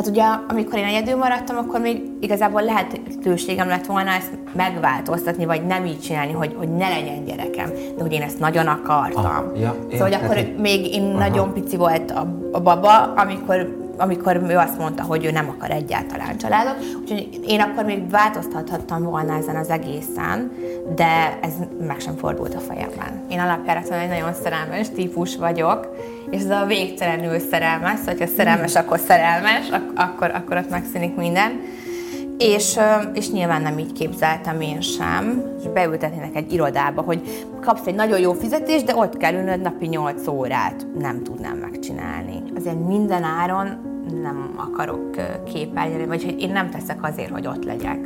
Hát ugye, amikor én egyedül maradtam, akkor még igazából lehetőségem lett volna ezt megváltoztatni, vagy nem így csinálni, hogy, hogy ne legyen gyerekem. De hogy én ezt nagyon akartam. Ah, ja, szóval, hogy akkor hogy... még én Aha. nagyon pici volt a, a baba, amikor amikor ő azt mondta, hogy ő nem akar egyáltalán családot. Úgyhogy én akkor még változtathattam volna ezen az egészen, de ez meg sem fordult a fejemben. Én alapjáraton egy nagyon szerelmes típus vagyok, és ez a végtelenül szerelmes, szóval, hogyha szerelmes, akkor szerelmes, ak- akkor, akkor ott megszűnik minden. És, és nyilván nem így képzeltem én sem, és beültetnének egy irodába, hogy kapsz egy nagyon jó fizetést, de ott kell ülnöd napi 8 órát. Nem tudnám megcsinálni. Azért minden áron nem akarok képernyőre, vagy hogy én nem teszek azért, hogy ott legyek.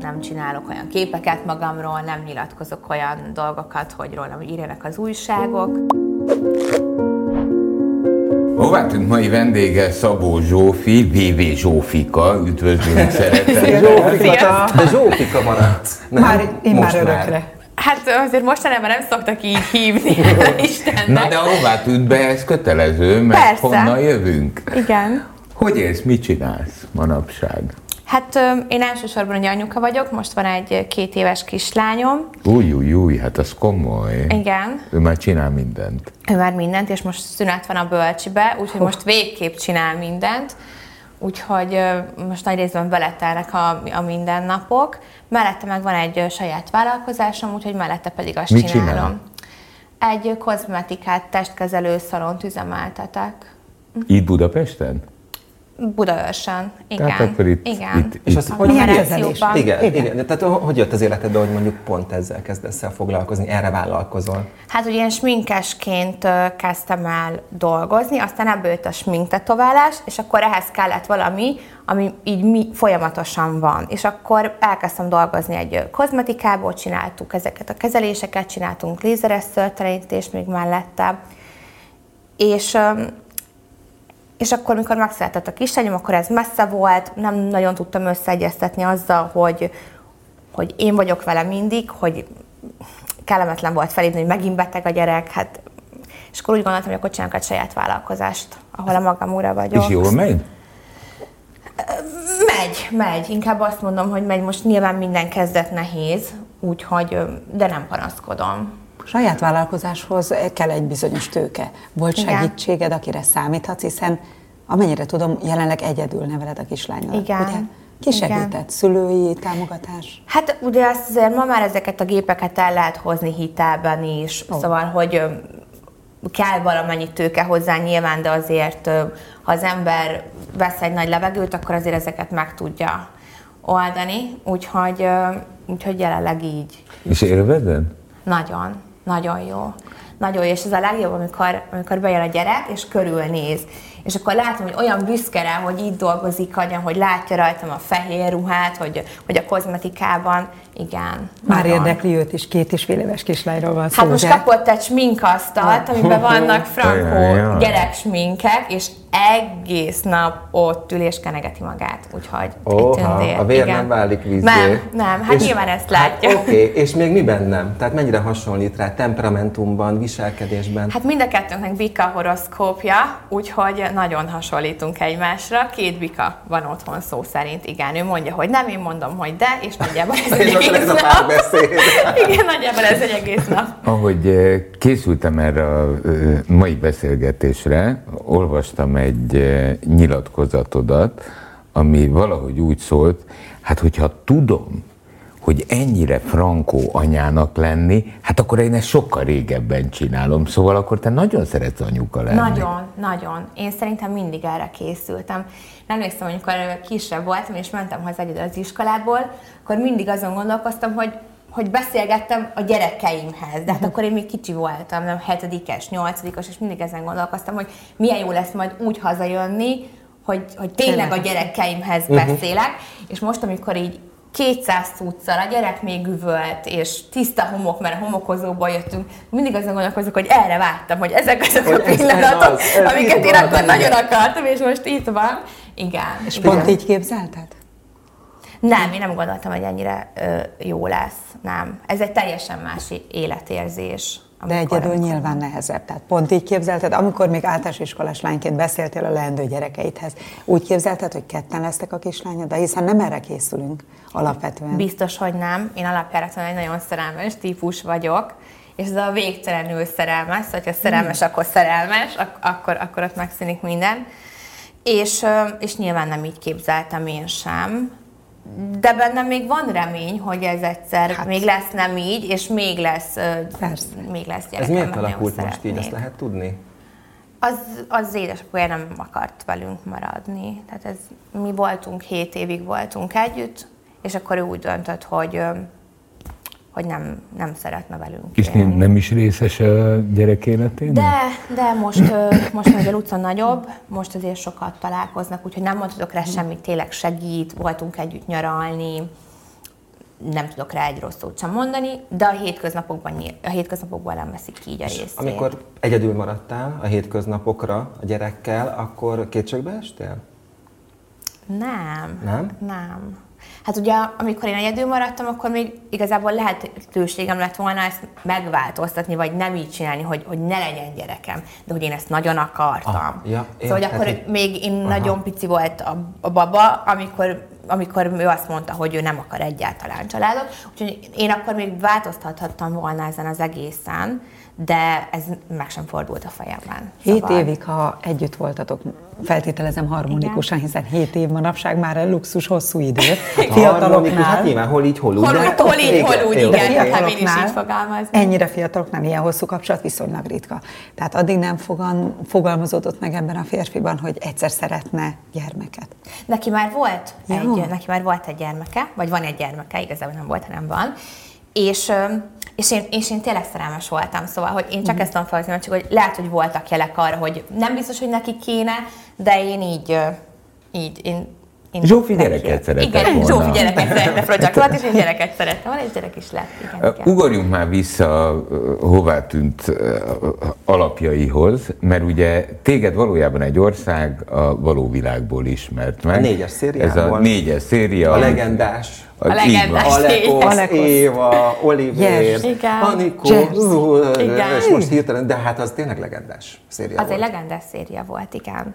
Nem csinálok olyan képeket magamról, nem nyilatkozok olyan dolgokat, hogy rólam írjanak az újságok. Hová tűnt mai vendége Szabó Zsófi, VV Zsófika, üdvözlünk szeretettel. Zsófika, de Zsófika maradt. Nem, már, én már örökre. Már. Hát azért mostanában nem szoktak így hívni Istennek. Na de hová tűnt be, ez kötelező, mert Persze. honnan jövünk? Igen. Hogy élsz, mit csinálsz manapság? Hát én elsősorban egy anyuka vagyok, most van egy két éves kislányom. Új, új, új, hát az komoly. Igen. Ő már csinál mindent. Ő már mindent, és most szünet van a bölcsibe, úgyhogy oh. most végképp csinál mindent. Úgyhogy most nagy részben beletelnek a, a mindennapok. Mellette meg van egy saját vállalkozásom, úgyhogy mellette pedig azt Mit csinálom. Csinál? Egy kozmetikát, testkezelő szalont üzemeltetek. Itt Budapesten? Budaörsön, igen. Tehát akkor itt, igen. Itt, és azt, hogy milyen kezelés? Igen, igen. igen. Tehát hogy jött az életedbe, hogy mondjuk pont ezzel kezdesz el foglalkozni, erre vállalkozol? Hát ugye én sminkesként kezdtem el dolgozni, aztán ebből jött a sminktetoválás, és akkor ehhez kellett valami, ami így mi, folyamatosan van. És akkor elkezdtem dolgozni egy kozmetikából, csináltuk ezeket a kezeléseket, csináltunk lézeres szőrtelenítést még mellette, és és akkor, mikor megszületett a kislányom, akkor ez messze volt, nem nagyon tudtam összeegyeztetni azzal, hogy, hogy én vagyok vele mindig, hogy kellemetlen volt felépni, hogy megint beteg a gyerek, hát és akkor úgy gondoltam, hogy akkor csinálok egy saját vállalkozást, ahol a magam ura vagyok. És jól megy? Megy, megy. Inkább azt mondom, hogy megy. Most nyilván minden kezdet nehéz, úgyhogy, de nem panaszkodom. Saját vállalkozáshoz kell egy bizonyos tőke. Volt Igen. segítséged, akire számíthatsz, hiszen amennyire tudom, jelenleg egyedül neveled a kislányodat. Igen. Ugye? Ki segített? Igen. Szülői támogatás? Hát ugye azt azért ma már ezeket a gépeket el lehet hozni hitelben is, oh. szóval, hogy kell valamennyi tőke hozzá nyilván, de azért, ha az ember vesz egy nagy levegőt, akkor azért ezeket meg tudja oldani, úgyhogy, úgyhogy jelenleg így. És élveded? Nagyon. Nagyon jó. Nagyon jó, és ez a legjobb, amikor, amikor bejön a gyerek, és körülnéz. És akkor látom, hogy olyan büszke rá, hogy itt dolgozik anya, hogy látja rajtam a fehér ruhát, hogy, hogy a kozmetikában, igen. Már nagyon. érdekli őt is, két és fél éves kislányról van szó. Hát most kapott egy sminkasztalt, amiben vannak frankó gyereksminkek, és egész nap ott ül és kenegeti magát, úgyhogy Oha, egy tündér. A vér igen. nem válik vízé. Nem, nem, hát és, nyilván ezt látja. Hát, Oké, okay. és még miben nem? Tehát mennyire hasonlít rá temperamentumban, viselkedésben? Hát mind a kettőnknek bika horoszkópja, úgyhogy nagyon hasonlítunk egymásra. Két bika van otthon szó szerint, igen. Ő mondja, hogy nem, én mondom, hogy de, és nagyjából ez egész ez. A igen, nagyjából ez egy egész nap. Ahogy eh, készültem erre a eh, mai beszélgetésre, olvastam egy eh, nyilatkozatodat, ami valahogy úgy szólt, hát hogyha tudom, hogy ennyire frankó anyának lenni, hát akkor én ezt sokkal régebben csinálom, szóval akkor te nagyon szeretsz anyuka lenni. Nagyon, nagyon. Én szerintem mindig erre készültem. Emlékszem, amikor kisebb voltam, és mentem haza egyedül az iskolából, akkor mindig azon gondolkoztam, hogy hogy beszélgettem a gyerekeimhez, de hát akkor én még kicsi voltam, nem hetedikes, nyolcadikos, és mindig ezen gondolkoztam, hogy milyen jó lesz majd úgy hazajönni, hogy, hogy tényleg a gyerekeimhez uh-huh. beszélek, és most, amikor így 200 cuccal, a gyerek még üvölt, és tiszta homok, mert a homokozóból jöttünk. Mindig azon gondolkozok, hogy erre vágtam, hogy ezek azok a pillanatok, ez az, amiket én akkor nagyon akartam, és most itt van. Igen. És pont így képzelted? Nem, én nem gondoltam, hogy ennyire ö, jó lesz. Nem. Ez egy teljesen más életérzés De egyedül amikor... nyilván nehezebb. Tehát pont így képzelted, amikor még általános iskolás lányként beszéltél a leendő gyerekeidhez, úgy képzelted, hogy ketten lesztek a kislányod, de hiszen nem erre készülünk alapvetően. Biztos, hogy nem. Én alapjáraton egy nagyon szerelmes típus vagyok, és ez a végtelenül szerelmes, szóval, ha szerelmes, mm. akkor szerelmes, ak- akkor, akkor ott megszűnik minden. És, és nyilván nem így képzeltem én sem de bennem még van remény, hogy ez egyszer hát. még lesz nem így, és még lesz, Persze. még lesz gyerekem. Ez miért alakult most így, ezt lehet tudni? Az, az édesapja nem akart velünk maradni. Tehát ez, mi voltunk, hét évig voltunk együtt, és akkor ő úgy döntött, hogy hogy nem, nem szeretne velünk És élni. nem is részes a gyerek életén? De, de most, most meg a utca nagyobb, most azért sokat találkoznak, úgyhogy nem mondhatok rá semmit, tényleg segít, voltunk együtt nyaralni, nem tudok rá egy rossz szót sem mondani, de a hétköznapokban, a hétköznapokban nem veszik ki így a részét. Amikor egyedül maradtál a hétköznapokra a gyerekkel, akkor kétségbe estél? Nem. Nem? Nem. Hát ugye, amikor én egyedül maradtam, akkor még igazából lehetőségem lett volna ezt megváltoztatni, vagy nem így csinálni, hogy, hogy ne legyen gyerekem, de hogy én ezt nagyon akartam. Ah, ja, szóval, hogy akkor hát, még én aha. nagyon pici volt a, a baba, amikor amikor ő azt mondta, hogy ő nem akar egyáltalán családot. Úgyhogy én akkor még változtathattam volna ezen az egészen, de ez meg sem fordult a fejemben. Hét szóval... évig, ha együtt voltatok, feltételezem harmonikusan, Igen. hiszen hét év manapság már a luxus hosszú idő. Hát fiataloknál. Hát nyilván hol így, hol úgy. Hol, de, hol így, hol úgy, igen. igen. is így fogalmazni. Ennyire fiataloknál ilyen hosszú kapcsolat viszonylag ritka. Tehát addig nem fogan, fogalmazódott meg ebben a férfiban, hogy egyszer szeretne gyermeket. Neki már volt egy, neki már volt egy gyermeke, vagy van egy gyermeke, igazából nem volt, hanem van. És és én, és én tényleg szerelmes voltam, szóval, hogy én csak mm. ezt tudom felhozni, csak hogy lehet, hogy voltak jelek arra, hogy nem biztos, hogy neki kéne, de én így, így, én én Zsófi gyereket szeretett Igen, volna. Zsófi gyereket szeretne Project volt, és én gyereket szerettem volna, és gyerek is lett. Igen, igen. Ugorjunk már vissza hová tűnt alapjaihoz, mert ugye téged valójában egy ország a való világból ismert meg. A négyes szériában. Ez a négyes széria. A legendás. A, a legendás Alekos, Alekos, Éva, Oliver, yes. Anikó, és most hirtelen, de hát az tényleg legendás széria Az volt. egy legendás széria volt, igen.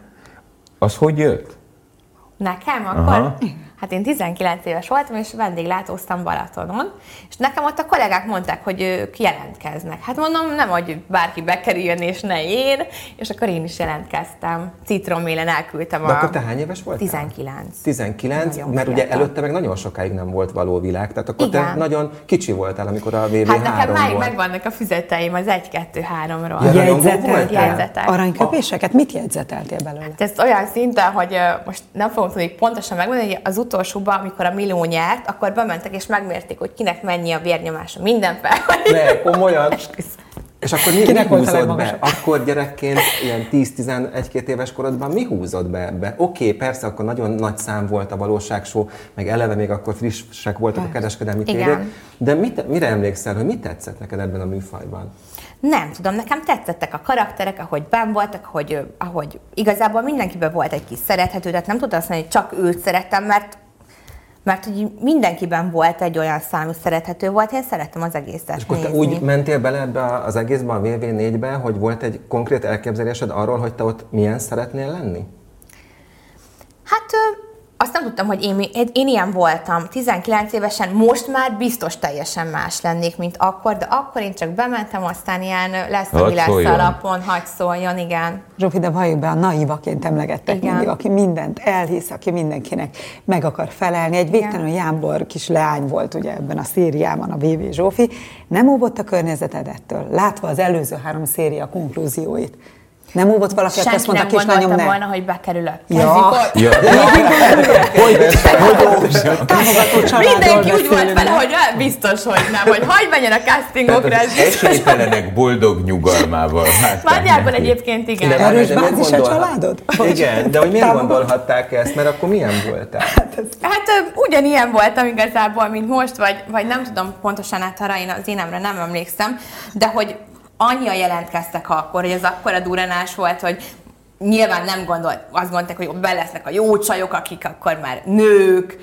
Az hogy jött? Nekem akkor? Aha. Hát én 19 éves voltam, és vendéglátóztam Balatonon, és nekem ott a kollégák mondták, hogy ők jelentkeznek. Hát mondom, nem, hogy bárki bekerüljön, és ne én, és akkor én is jelentkeztem. Citrommélen elküldtem De a... akkor te hány éves voltál? 19. 19, nagyon mert fiatal. ugye előtte meg nagyon sokáig nem volt való világ, tehát akkor Igen. te nagyon kicsi voltál, amikor a VB3 Hát nekem máig megvannak a füzeteim az 1-2-3-ról. Ja, Jegyzetek? Jegyzetek. Aranyköpéseket? Mit jegyzeteltél belőle? Hát ez olyan szinten, hogy most nem fogom tudni pontosan megmondani, hogy az utolsóban, amikor a Miló nyert, akkor bementek és megmérték, hogy kinek mennyi a vérnyomása. Minden fel. Ne, komolyan. És akkor mi, Kinek mi húzott be? Akkor gyerekként, ilyen 10-11-2 éves korodban mi húzott be ebbe? Oké, okay, persze, akkor nagyon nagy szám volt a valóságsó, meg eleve még akkor frissek voltak a kereskedelmi tévék. De mit, mire emlékszel, hogy mit tetszett neked ebben a műfajban? Nem tudom, nekem tetszettek a karakterek, ahogy ben voltak, ahogy, ahogy igazából mindenkiben volt egy kis szerethető, tehát nem tudtam azt mondani, hogy csak őt szerettem, mert mert hogy mindenkiben volt egy olyan számú szerethető volt, én szerettem az egészet És akkor te úgy mentél bele ebbe az egészbe, a VV4-be, hogy volt egy konkrét elképzelésed arról, hogy te ott milyen szeretnél lenni? Hát azt nem tudtam, hogy én, én ilyen voltam. 19 évesen, most már biztos teljesen más lennék, mint akkor, de akkor én csak bementem, aztán ilyen lesz, ami lesz szóljon. alapon, hagy szóljon, igen. Zsófi, de valljuk be, a naivaként emlegettek igen. mindig, aki mindent elhisz, aki mindenkinek meg akar felelni. Egy végtelenül jámbor kis leány volt ugye ebben a szériában, a VV Zsófi. Nem óvott a környezeted ettől, látva az előző három széria konklúzióit. Nem óvott valaki, aki azt mondta, nem gondoltam nem. volna, hogy bekerülök. Ja. ja. Mindenki úgy volt vele, hogy biztos, hogy nem, hogy hagyd menjen a castingokra. Esélytelenek boldog nyugalmával. Nagyjából egyébként igen. De Erős bázis a családod? Igen, de hogy miért gondolhatták ezt, mert akkor milyen voltál? Hát ugyanilyen voltam igazából, mint most, vagy, vagy nem tudom pontosan, hát arra én az énemre nem emlékszem, de hogy annyian jelentkeztek akkor, hogy ez akkora duranás volt, hogy nyilván nem gondolt, azt gondolták, hogy be lesznek a jó csajok, akik akkor már nők,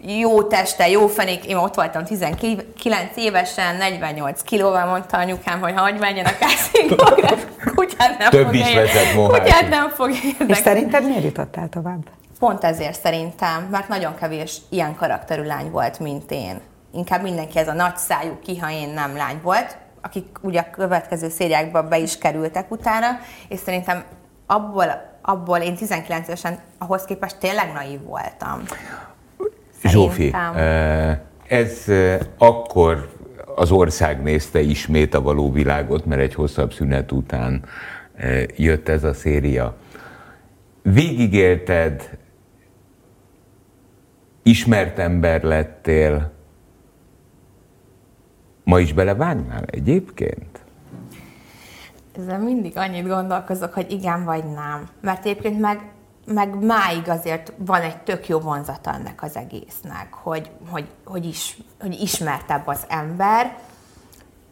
jó teste, jó fenék. Én ott voltam 19 évesen, 48 kilóval mondta anyukám, hogy hagyj menjen a castingokra. Kutyát nem Több fog is vezet Kutyát nem fog érdekelni. És szerinted miért jutottál tovább? Pont ezért szerintem, mert nagyon kevés ilyen karakterű lány volt, mint én. Inkább mindenki ez a nagy szájú kiha én nem lány volt, akik ugye a következő szériákban be is kerültek utána, és szerintem abból, abból én 19 évesen ahhoz képest tényleg naív voltam. Zsófi, eh, ez eh, akkor az ország nézte ismét a való világot, mert egy hosszabb szünet után eh, jött ez a széria. Végigélted, ismert ember lettél, ma is belevágnál egyébként? Ezzel mindig annyit gondolkozok, hogy igen vagy nem. Mert egyébként meg meg máig azért van egy tök jó vonzata ennek az egésznek, hogy, hogy, hogy, is, hogy ismertebb az ember.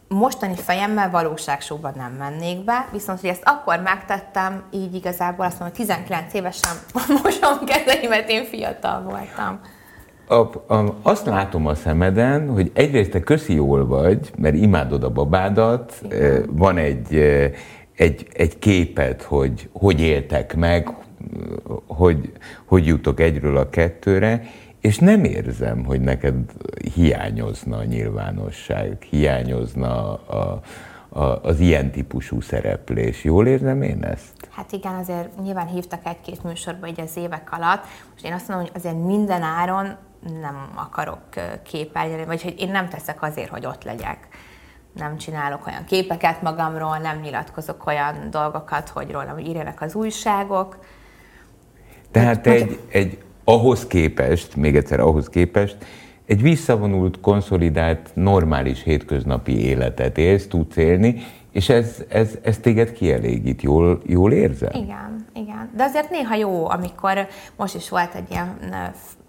Mostani fejemmel valóságsóban nem mennék be, viszont hogy ezt akkor megtettem, így igazából azt mondom, hogy 19 évesen mosom kezeimet, én fiatal voltam. A, a, azt látom a szemeden, hogy egyrészt te köszi jól vagy, mert imádod a babádat, Igen. van egy, egy, egy képet, hogy hogy éltek meg, hogy, hogy jutok egyről a kettőre, és nem érzem, hogy neked hiányozna a nyilvánosság, hiányozna a, a, az ilyen típusú szereplés. Jól érzem én ezt? Hát igen, azért nyilván hívtak egy-két műsorba így az évek alatt. Most én azt mondom, hogy azért minden áron nem akarok képelni, vagy hogy én nem teszek azért, hogy ott legyek. Nem csinálok olyan képeket magamról, nem nyilatkozok olyan dolgokat, hogy rólam írjanak az újságok tehát hát, egy, egy ahhoz képest, még egyszer ahhoz képest, egy visszavonult, konszolidált, normális hétköznapi életet élsz, tudsz élni, és ez, ez, ez téged kielégít, jól, jól érzem? Igen, igen. De azért néha jó, amikor most is volt egy ilyen,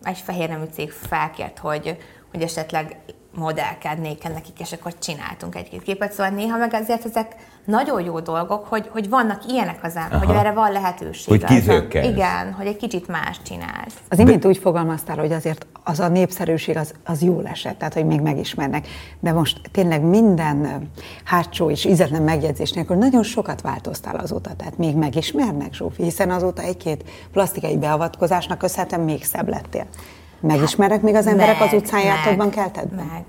egy fehér nemű cég felkért, hogy, hogy esetleg modellkednék nekik, és akkor csináltunk egy-két képet. Szóval néha meg azért ezek nagyon jó dolgok, hogy, hogy vannak ilyenek az ember, hogy erre van lehetőség. Hogy kizökkensz. Igen, hogy egy kicsit más csinálsz. Az imént De... úgy fogalmaztál, hogy azért az a népszerűség az, az jól esett, tehát hogy még megismernek. De most tényleg minden hátsó és ízetlen megjegyzés nélkül nagyon sokat változtál azóta, tehát még megismernek, Zsófi, hiszen azóta egy-két plastikai beavatkozásnak köszönhetően még szebb lettél. Megismerek még az emberek meg, az utcán kelted? Meg,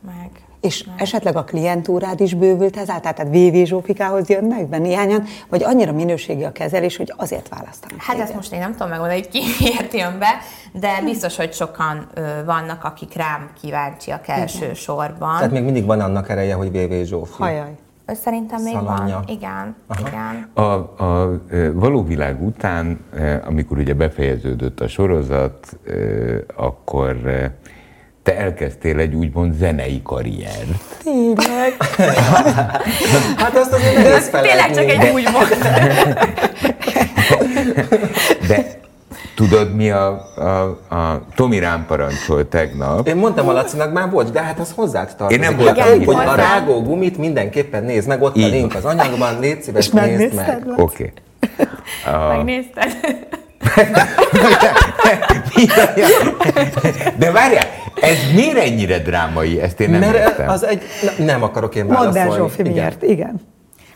meg. És meg. esetleg a klientúrád is bővült ezáltal? Tehát VV Zsófikához jönnek be néhányan, vagy annyira minőségi a kezelés, hogy azért választanak? Hát ezt most én nem tudom megmondani, hogy ki miért jön be, de biztos, hogy sokan ö, vannak, akik rám kíváncsiak első Igen. sorban. Tehát még mindig van annak ereje, hogy VV Zsófi. Hajaj. Szerintem még Szalanya. van, igen. Aha. igen. A, a való világ után, amikor ugye befejeződött a sorozat, akkor te elkezdtél egy úgymond zenei karriert. Tényleg? hát azt azért nehéz Tényleg csak egy úgymond. De Tudod, mi a, a, a Tomi rám parancsolt tegnap? Én mondtam a Lacinak már, bocs, de hát az hozzád tartozik. Én nem voltam Igen, hogy a rágó gumit mindenképpen nézd meg, ott Így. a link az anyagban, légy szíves, nézd meg. Oké. Okay. Megnézted? De várjál, ez miért ennyire drámai? Ezt én nem Mert értem. az egy, nem akarok én válaszolni. Mondd el, Zsófi, miért? Igen.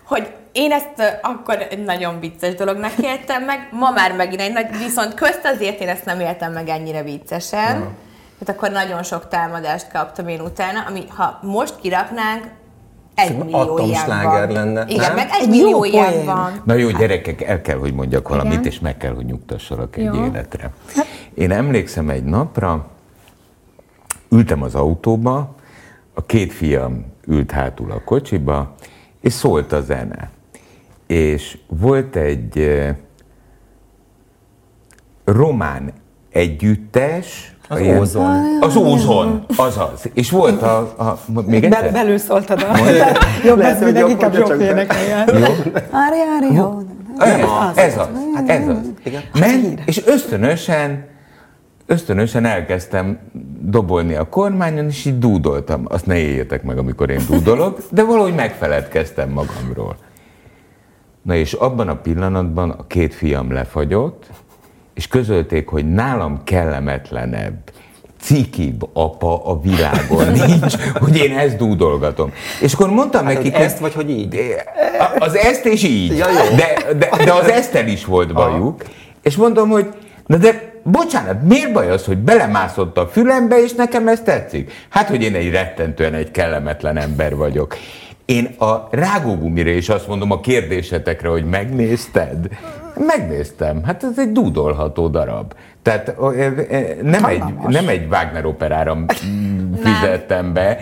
Hogy én ezt akkor egy nagyon vicces dolognak éltem meg, ma már megint egy nagy, viszont közt azért én ezt nem éltem meg ennyire viccesen. Uh-huh. Tehát akkor nagyon sok támadást kaptam én utána, ami ha most kiraknánk, egy millió ilyen van. lenne. Igen, nem? meg egy, egy millió ilyen van. Na jó, gyerekek, el kell, hogy mondjak valamit, Igen? és meg kell, hogy nyugtassalak egy jó. életre. Én emlékszem egy napra, ültem az autóba, a két fiam ült hátul a kocsiba, és szólt a zene és volt egy román együttes, az ilyen, ózon. Az ózon, azaz. És volt a... a még egyszer? Be, belül szóltad a... Jobb lesz, hogy inkább Zsófi énekeljen. Jó? Ári, ári, jó. Ez az, hát ez az. Ment, és ösztönösen, ösztönösen elkezdtem dobolni a kormányon, és így dúdoltam. Azt ne éljetek meg, amikor én dúdolok, de valahogy megfeledkeztem magamról. Na és abban a pillanatban a két fiam lefagyott, és közölték, hogy nálam kellemetlenebb, cikibb apa a világon nincs, hogy én ezt dúdolgatom. És akkor mondtam hát, nekik, ezt vagy, hogy így? Az ezt és így. Ja, jó. De, de, de az eztel is volt bajuk. Aha. És mondom, hogy na de bocsánat, miért baj az, hogy belemászott a fülembe, és nekem ez tetszik? Hát, hogy én egy rettentően egy kellemetlen ember vagyok. Én a rágógumire is azt mondom a kérdésetekre, hogy megnézted? Megnéztem. Hát ez egy dúdolható darab. Tehát nem egy, nem egy Wagner operára fizettem be,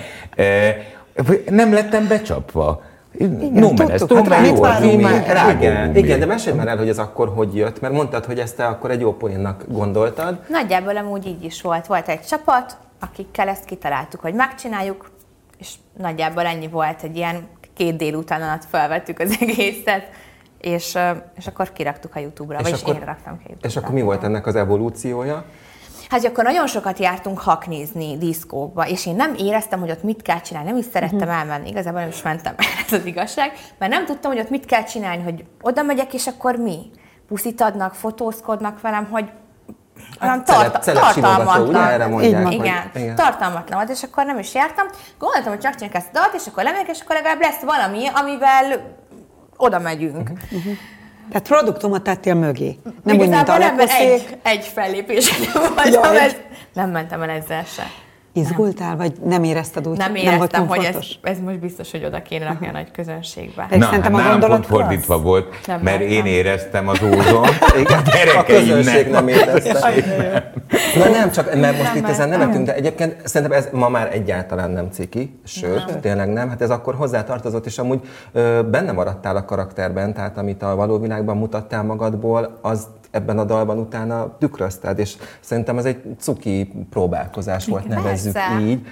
nem lettem becsapva. Igen, no, tudtuk, hát jó, igen, igen, de mesélj már el, hogy ez akkor hogy jött, mert mondtad, hogy ezt te akkor egy jó poénnak gondoltad. Nagyjából amúgy így is volt. Volt egy csapat, akikkel ezt kitaláltuk, hogy megcsináljuk, és nagyjából ennyi volt, egy ilyen két délután alatt felvettük az egészet, és, és akkor kiraktuk a YouTube-ra, és vagyis akkor, én raktam ki És akkor mi volt ennek az evolúciója? Hát akkor nagyon sokat jártunk haknézni diszkókba, és én nem éreztem, hogy ott mit kell csinálni, nem is szerettem uh-huh. elmenni, igazából nem is mentem ez az igazság, mert nem tudtam, hogy ott mit kell csinálni, hogy oda megyek, és akkor mi? Puszit adnak, fotózkodnak velem, hogy Hát tart, tartalmatlan. Ugye, erre mondják, hogy, igen, igen, tartalmatlan volt, és akkor nem is jártam. Gondoltam, hogy csak csináljuk ezt a dalt, és akkor lemegyek, és akkor legalább lesz valami, amivel oda megyünk. Uh-huh. Tehát produktumot tettél mögé. Nem úgy, mint a nem, egy, egy fellépés voltam, ja, nem mentem el ezzel se. Izgultál, vagy nem érezted úgy? Nem éreztem, nem hogy ez, ez most biztos, hogy oda kéne rakni a nagy közönségbe. Na, szerintem a gondolat pont fordítva volt, nem mert én éreztem az ózon, a, a közönség nem érezte. Na nem, csak mert most nem itt ezen nevetünk, de egyébként szerintem ez ma már egyáltalán nem ciki, sőt, nem. tényleg nem, hát ez akkor hozzátartozott, és amúgy ö, benne maradtál a karakterben, tehát amit a való világban mutattál magadból, az ebben a dalban utána tükrözted, és szerintem ez egy cuki próbálkozás volt, nevezzük Persze. így.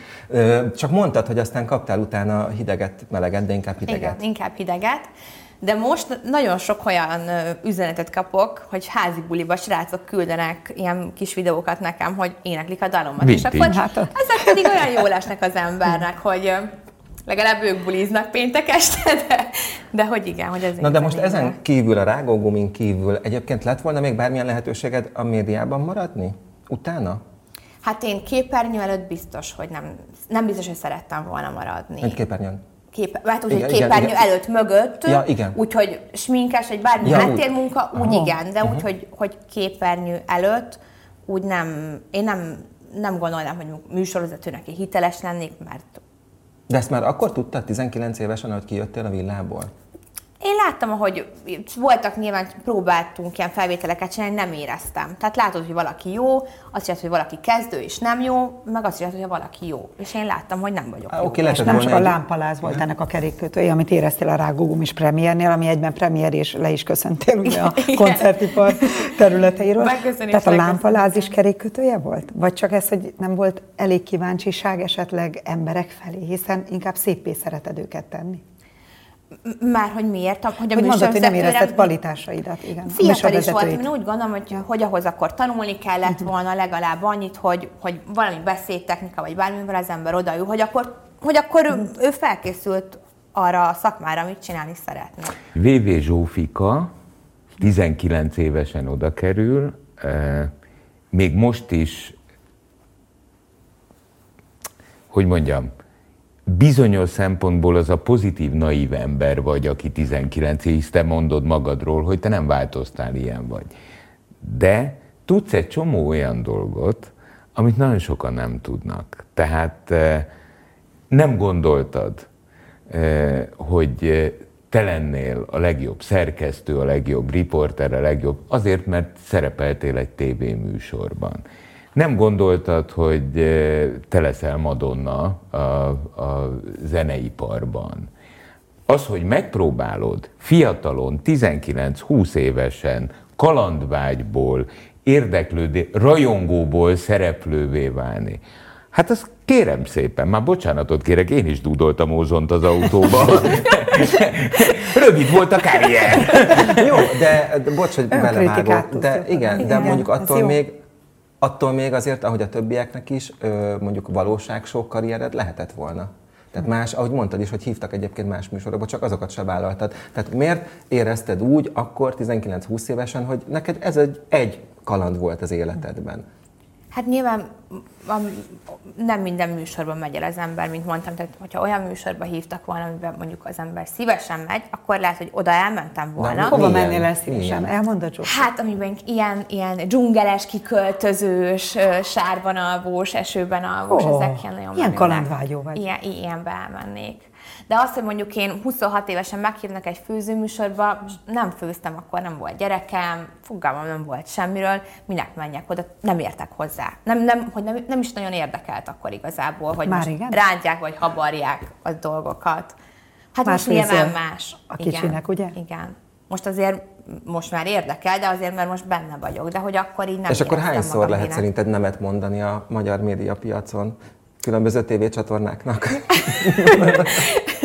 Csak mondtad, hogy aztán kaptál utána hideget, meleget, de inkább hideget. Igen, inkább hideget. De most nagyon sok olyan üzenetet kapok, hogy házi buliba srácok küldenek ilyen kis videókat nekem, hogy éneklik a dalomat. És akkor hát, ezek pedig olyan jól esnek az embernek, hogy legalább ők buliznak péntek este, de, de hogy igen, hogy ez Na de most ezen kívül, a rágógumin kívül egyébként lett volna még bármilyen lehetőséged a médiában maradni? Utána? Hát én képernyő előtt biztos, hogy nem, nem biztos, hogy szerettem volna maradni. Egy képernyőn? Kép, hát úgy, igen, hogy képernyő igen, előtt, mögött, ja, igen. úgyhogy sminkes, vagy bármi ja, háttérmunka, úgy, úgy igen, de uh-huh. úgy, hogy, hogy képernyő előtt, úgy nem, én nem, nem gondolnám, hogy műsorvezetőnek hiteles lennék, mert de ezt már akkor tudtad 19 évesen, hogy kijöttél a villából? Én láttam, hogy voltak nyilván, próbáltunk ilyen felvételeket csinálni, nem éreztem. Tehát látod, hogy valaki jó, azt jelenti, hogy valaki kezdő és nem jó, meg azt jelenti, hogy valaki jó. És én láttam, hogy nem vagyok Há, jó. Okay, és nem csak egy... a lámpaláz volt ennek a kerékkötője, amit éreztél a Rágógum is premiernél, ami egyben premier és le is köszöntél ugye a koncertipar területeiről. Tehát a lámpaláz is kerékkötője volt? Vagy csak ez, hogy nem volt elég kíváncsiság esetleg emberek felé, hiszen inkább szépé szereted őket tenni? Már hogy miért? Hogy, a hogy mondod, hogy nem érezted kvalitásaidat, igen. Fiatal is volt, én úgy gondolom, hogy, hogy ahhoz akkor tanulni kellett uh-huh. volna legalább annyit, hogy, hogy valami beszédtechnika, vagy bármivel az ember odaül, hogy akkor, hogy akkor uh-huh. ő, ő felkészült arra a szakmára, amit csinálni szeretne. VV Zsófika 19 évesen oda kerül, még most is, hogy mondjam, bizonyos szempontból az a pozitív, naív ember vagy, aki 19 és te mondod magadról, hogy te nem változtál, ilyen vagy. De tudsz egy csomó olyan dolgot, amit nagyon sokan nem tudnak. Tehát eh, nem gondoltad, eh, hogy te lennél a legjobb szerkesztő, a legjobb riporter, a legjobb, azért, mert szerepeltél egy tévéműsorban. Nem gondoltad, hogy eh, te leszel Madonna a, a zeneiparban. Az, hogy megpróbálod fiatalon, 19-20 évesen, kalandvágyból, érdeklődő, rajongóból szereplővé válni. Hát az kérem szépen, már bocsánatot kérek, én is dúdoltam ózont az autóba. Rövid volt a karrier. Jó, de, de bocs, hogy belevágok, de igen, igen, de mondjuk attól még, attól még azért, ahogy a többieknek is, mondjuk valóság sok karriered lehetett volna. Tehát más, ahogy mondtad is, hogy hívtak egyébként más műsorokba, csak azokat se vállaltad. Tehát miért érezted úgy akkor 19-20 évesen, hogy neked ez egy, egy kaland volt az életedben? Hát nyilván nem minden műsorban megy el az ember, mint mondtam, tehát hogyha olyan műsorba hívtak volna, amiben mondjuk az ember szívesen megy, akkor lehet, hogy oda elmentem volna. Na, hova mennél el szívesen? Elmondod, Zsófi? Hát, amiben ilyen, ilyen dzsungeles, kiköltözős, sárban alvós, esőben alvós, oh, ezek ilyen nagyon Ilyen kalandvágyó vagy. Ilyen, ilyenbe elmennék. De azt, hogy mondjuk én 26 évesen meghívnak egy főzőműsorba, nem főztem, akkor nem volt gyerekem, fogalmam nem volt semmiről, minek menjek oda, nem értek hozzá. Nem, nem, hogy nem, nem is nagyon érdekelt akkor igazából, hogy Már most igen? rántják vagy habarják a dolgokat. Hát más most nyilván más. A igen, kicsinek, ugye? Igen. Most azért most már érdekel, de azért, mert most benne vagyok, de hogy akkor így nem És akkor hányszor lehet ének. szerinted nemet mondani a magyar médiapiacon? különböző tévécsatornáknak.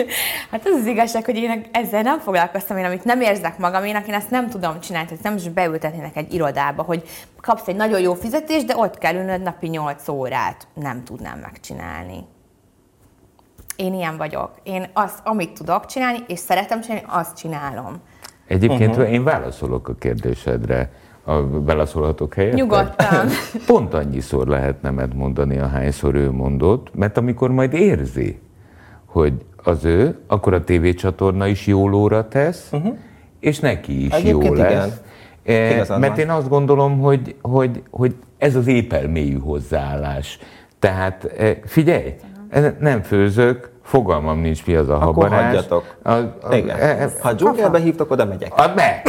hát az az igazság, hogy én ezzel nem foglalkoztam, én amit nem érzek magam, én, én ezt nem tudom csinálni, tehát nem is beültetnének egy irodába, hogy kapsz egy nagyon jó fizetést, de ott kell ülnöd napi 8 órát. Nem tudnám megcsinálni. Én ilyen vagyok. Én azt, amit tudok csinálni, és szeretem csinálni, azt csinálom. Egyébként uh-huh. én válaszolok a kérdésedre a beleszólhatok helyet? Nyugodtan. Pont annyiszor lehet nemet mondani, ahányszor ő mondott, mert amikor majd érzi, hogy az ő, akkor a tévécsatorna is jó lóra tesz, uh-huh. és neki is Egyébként jó lesz. Igen. E, mert van. én azt gondolom, hogy, hogy, hogy ez az épelmélyű hozzáállás. Tehát e, figyelj, nem főzök, Fogalmam nincs, mi az a Akkor habarás. hagyjatok. A, a, Igen. E, e, ha dzsungelbe hívtok, oda megyek. Add meg!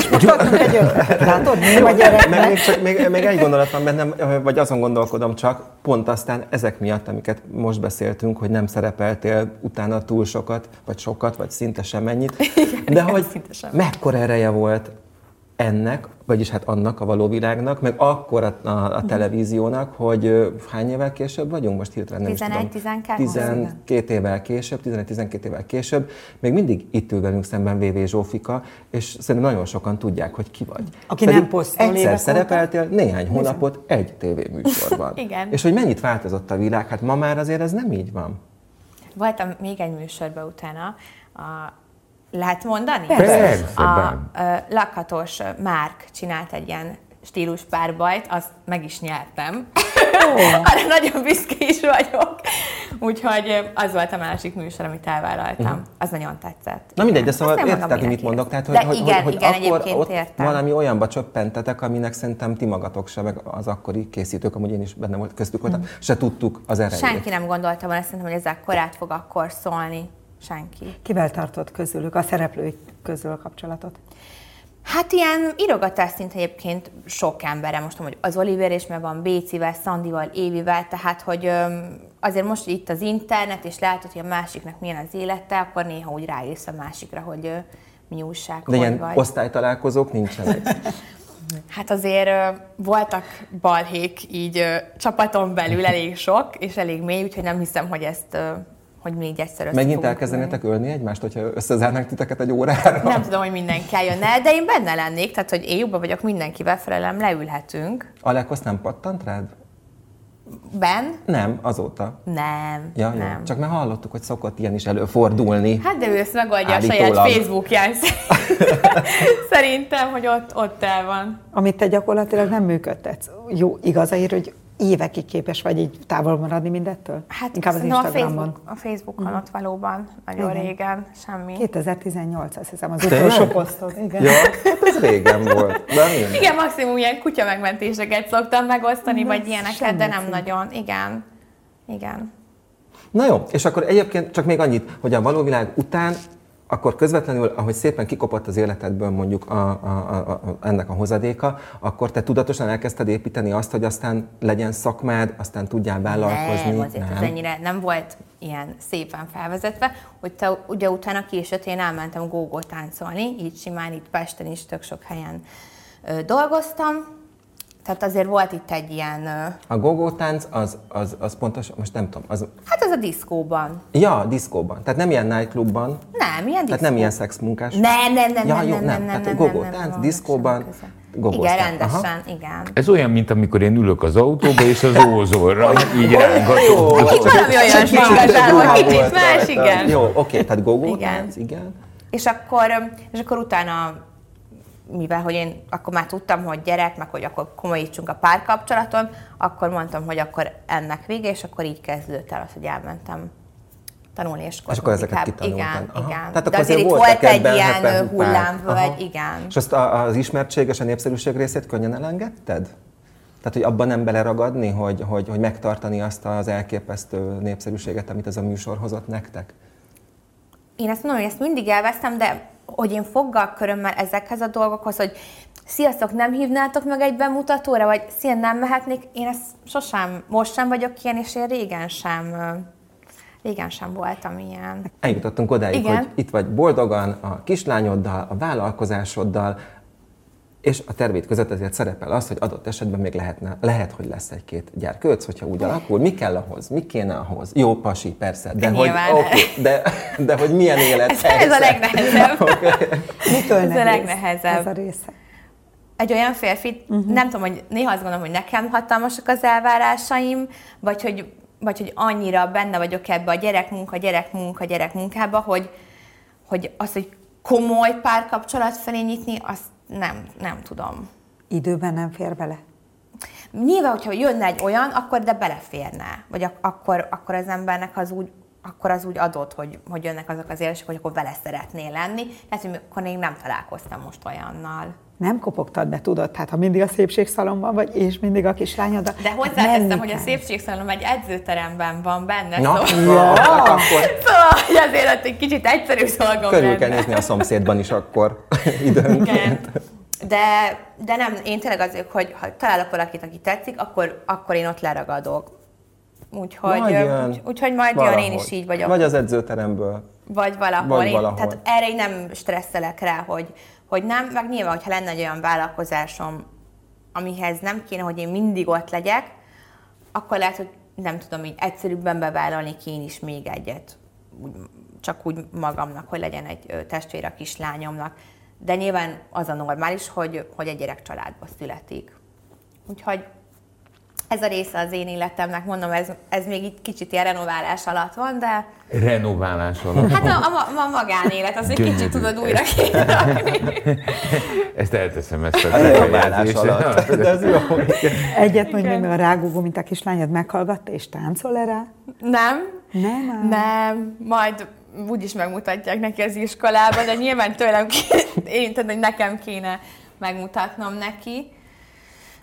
Látod, mi a gyerek? Meg még, csak, még, még egy gondolat van bennem, vagy azon gondolkodom csak, pont aztán ezek miatt, amiket most beszéltünk, hogy nem szerepeltél utána túl sokat, vagy sokat, vagy szinte sem ennyit. De hogy mekkora ereje volt ennek, vagyis hát annak a való világnak, meg akkor a, a, a televíziónak, hogy hány évvel később vagyunk? Most hirtelen nem 11, is tudom. 12 évvel később, 11-12 évvel később, még mindig itt ül velünk szemben VV Zsófika, és szerintem nagyon sokan tudják, hogy ki vagy. Aki Pedig nem posztol Egyszer szerepeltél óta? néhány hónapot egy tévéműsorban. Igen. És hogy mennyit változott a világ, hát ma már azért ez nem így van. Voltam még egy műsorban utána, a lehet mondani? Persze. A, a lakhatós Márk csinált egy ilyen stílus párbajt, azt meg is nyertem. Oh. Arra nagyon büszke is vagyok. Úgyhogy az volt a másik műsor, amit elvállaltam. Uh-huh. Az nagyon tetszett. Na mindegy, de szóval értek, mit mondok. Tehát, hogy, de hogy, igen, hogy, igen, akkor ott értem. valami olyanba csöppentetek, aminek szerintem ti magatok se, meg az akkori készítők, amúgy én is benne volt, köztük voltam, uh-huh. se tudtuk az erejét. Senki nem gondolta volna, szerintem, hogy ezzel korát fog akkor szólni. Senki. Kivel tartott közülük a szereplőik közül a kapcsolatot? Hát ilyen írogatás szint egyébként sok emberre, most hogy az Oliver és meg van Bécivel, Szandival, Évivel, tehát hogy azért most itt az internet, és látod, hogy a másiknak milyen az élete, akkor néha úgy rájössz a másikra, hogy mi újság, De ilyen vagy. osztálytalálkozók nincsenek? Hát azért voltak balhék így csapaton belül elég sok, és elég mély, úgyhogy nem hiszem, hogy ezt hogy még egyszer össze Megint elkezdenétek ölni egymást, hogyha összezárnánk titeket egy órára? Nem tudom, hogy mindenki eljönne, de én benne lennék, tehát hogy én jobban vagyok mindenkivel, felelem, leülhetünk. Alekosz nem pattant rád? Ben? Nem, azóta. Nem, ja, nem. Jó. Csak már hallottuk, hogy szokott ilyen is előfordulni. Hát de ő ezt megoldja a saját Facebookján. Szerintem, hogy ott, ott el van. Amit te gyakorlatilag nem működtetsz. Jó, igazaért, hogy évekig képes vagy így távol maradni mindettől? Hát Inkább az Instagramon. A, Facebook, a Facebookon mm. ott valóban nagyon igen. régen, semmi. 2018, azt hiszem, az utolsó posztod. Igen. Ja, hát ez régen volt. De igen, maximum ilyen kutya megmentéseket szoktam megosztani, de vagy ilyeneket, de nem nagyon. Igen. Igen. Na jó, és akkor egyébként csak még annyit, hogy a való világ után akkor közvetlenül, ahogy szépen kikopott az életedből mondjuk a, a, a, a, ennek a hozadéka, akkor te tudatosan elkezdted építeni azt, hogy aztán legyen szakmád, aztán tudjál vállalkozni. Nem, azért nem. ez ennyire nem volt ilyen szépen felvezetve, hogy te ugye utána később én elmentem gógó táncolni, így simán itt Pesten is tök sok helyen ö, dolgoztam, tehát azért volt itt egy ilyen... A gogó tánc az, az, az pontos, most nem tudom. Az... Hát az a diszkóban. Ja, diszkóban. Tehát nem ilyen nightclubban. Nem, ilyen diszkó. Tehát nem ilyen szexmunkás. Nem, nem, nem, ja, nem, jó, nem, nem, nem, nem, Tehát gogó tánc, diszkóban. gogoztál. Igen, rendesen, Aha. igen. Ez olyan, mint amikor én ülök az autóba, és az ózorra így rángatom. Itt valami olyan igazából, kicsit más, igen. Jó, oké, tehát gogó. Igen. igen. És akkor, és akkor utána mivel hogy én akkor már tudtam, hogy gyerek, meg hogy akkor komolyítsunk a párkapcsolaton, akkor mondtam, hogy akkor ennek vége, és akkor így kezdődött el az, hogy elmentem tanulni és És akkor ezeket kitanultam. Igen, Aha. igen. Tehát De azért itt volt egy ilyen hullámvölgy, igen. És azt az ismertség és a népszerűség részét könnyen elengedted? Tehát, hogy abban nem beleragadni, hogy, hogy, hogy megtartani azt az elképesztő népszerűséget, amit ez a műsor hozott nektek? Én ezt mondom, hogy ezt mindig elvesztem, de hogy én foggal körömmel ezekhez a dolgokhoz, hogy sziasztok, nem hívnátok meg egy bemutatóra, vagy szia, nem mehetnék, én ezt sosem, most sem vagyok ilyen, és én régen sem régen sem voltam ilyen. Eljutottunk odáig, Igen. hogy itt vagy boldogan a kislányoddal, a vállalkozásoddal, és a tervét között ezért szerepel az, hogy adott esetben még lehetne, lehet, hogy lesz egy-két gyerkőc, hogyha úgy alakul. Mi kell ahhoz? Mi kéne ahhoz? Jó, pasi, persze. De, hogy, okay, de, de hogy milyen élet ez, ez a legnehezebb. okay. Mitől ez a legnehezebb. Ez a része. Egy olyan férfi, uh-huh. nem tudom, hogy néha azt gondolom, hogy nekem hatalmasak az elvárásaim, vagy hogy, vagy hogy annyira benne vagyok ebbe a gyerekmunka, gyerekmunka, gyerekmunkába, hogy, hogy az, hogy komoly párkapcsolat felé nyitni, azt nem, nem tudom. Időben nem fér bele? Nyilván, hogyha jönne egy olyan, akkor de beleférne. Vagy ak- akkor, akkor az embernek az úgy, akkor az úgy adott, hogy, hogy jönnek azok az élesek, hogy akkor vele szeretnél lenni. Tehát, hogy akkor még nem találkoztam most olyannal. Nem kopogtad be, tudod, tehát ha mindig a szépségszalomban vagy, és mindig a kislányod. De hozzáteszem, hogy a szépségszalom egy edzőteremben van benne. Na, szóval, ja. akkor... szóval hogy azért egy kicsit egyszerű szolgom Körül kell nézni a szomszédban is akkor időnként. De, de nem, én tényleg azért, hogy ha találok valakit, aki tetszik, akkor, akkor én ott leragadok. Úgyhogy, majd jön, úgy, úgyhogy majd valahogy. jön, én is így vagyok. Vagy az edzőteremből. Vagy valahol. Vagy én, valahol. Tehát erre én nem stresszelek rá, hogy, hogy nem, meg nyilván, hogyha lenne egy olyan vállalkozásom, amihez nem kéne, hogy én mindig ott legyek, akkor lehet, hogy nem tudom, így egyszerűbben bevállalni én is még egyet. Úgy, csak úgy magamnak, hogy legyen egy testvér a kislányomnak. De nyilván az a normális, hogy, hogy egy gyerek családba születik. Úgyhogy ez a része az én életemnek, mondom, ez, ez még itt kicsit ilyen renoválás alatt van, de... Renoválás alatt? Hát a, a, a magánélet, az egy kicsit tudod újra Ezt elteszem, ezt a, a renoválás alatt. De ez jó. Egyet mondj meg a rágógó, mint a kislányod meghallgatta, és táncol erre? Nem. Nem? Nem, majd úgyis megmutatják neki az iskolába, de nyilván tőlem, én tudom, hogy nekem kéne megmutatnom neki.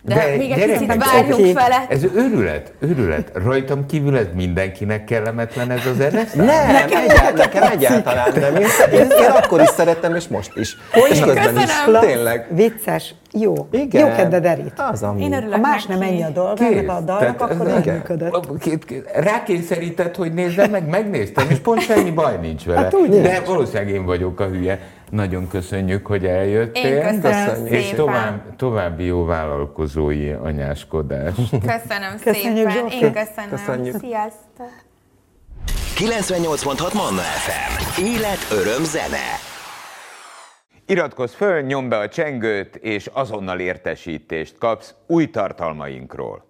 De, De még egy picit várjunk okay. vele. Ez őrület, őrület. Rajtam kívül ez mindenkinek kellemetlen ez az eresztás? Nem, nekem, egyáltalán, nekem egyáltalán nem. Én, én, én akkor is szerettem, és most is. Hogy és közben is. Tényleg. Vicces. Jó. Igen. Jó kedved Erit. Az, ami. Én örülök Ha más nem ennyi a dolgának, a dalnak, akkor nem működött. Rákényszerített, hogy nézzem meg, megnéztem, és pont semmi baj nincs vele. Hát úgy De valószínűleg én vagyok a hülye. Nagyon köszönjük, hogy eljöttél. Én köszönöm És szépen. tovább, további jó vállalkozói anyáskodás. Köszönöm Köszönjük, szépen. Én köszönöm. Köszönjük. Sziasztok. 98.6 Manna FM. Élet, öröm, zene. Iratkozz föl, nyomd be a csengőt, és azonnal értesítést kapsz új tartalmainkról.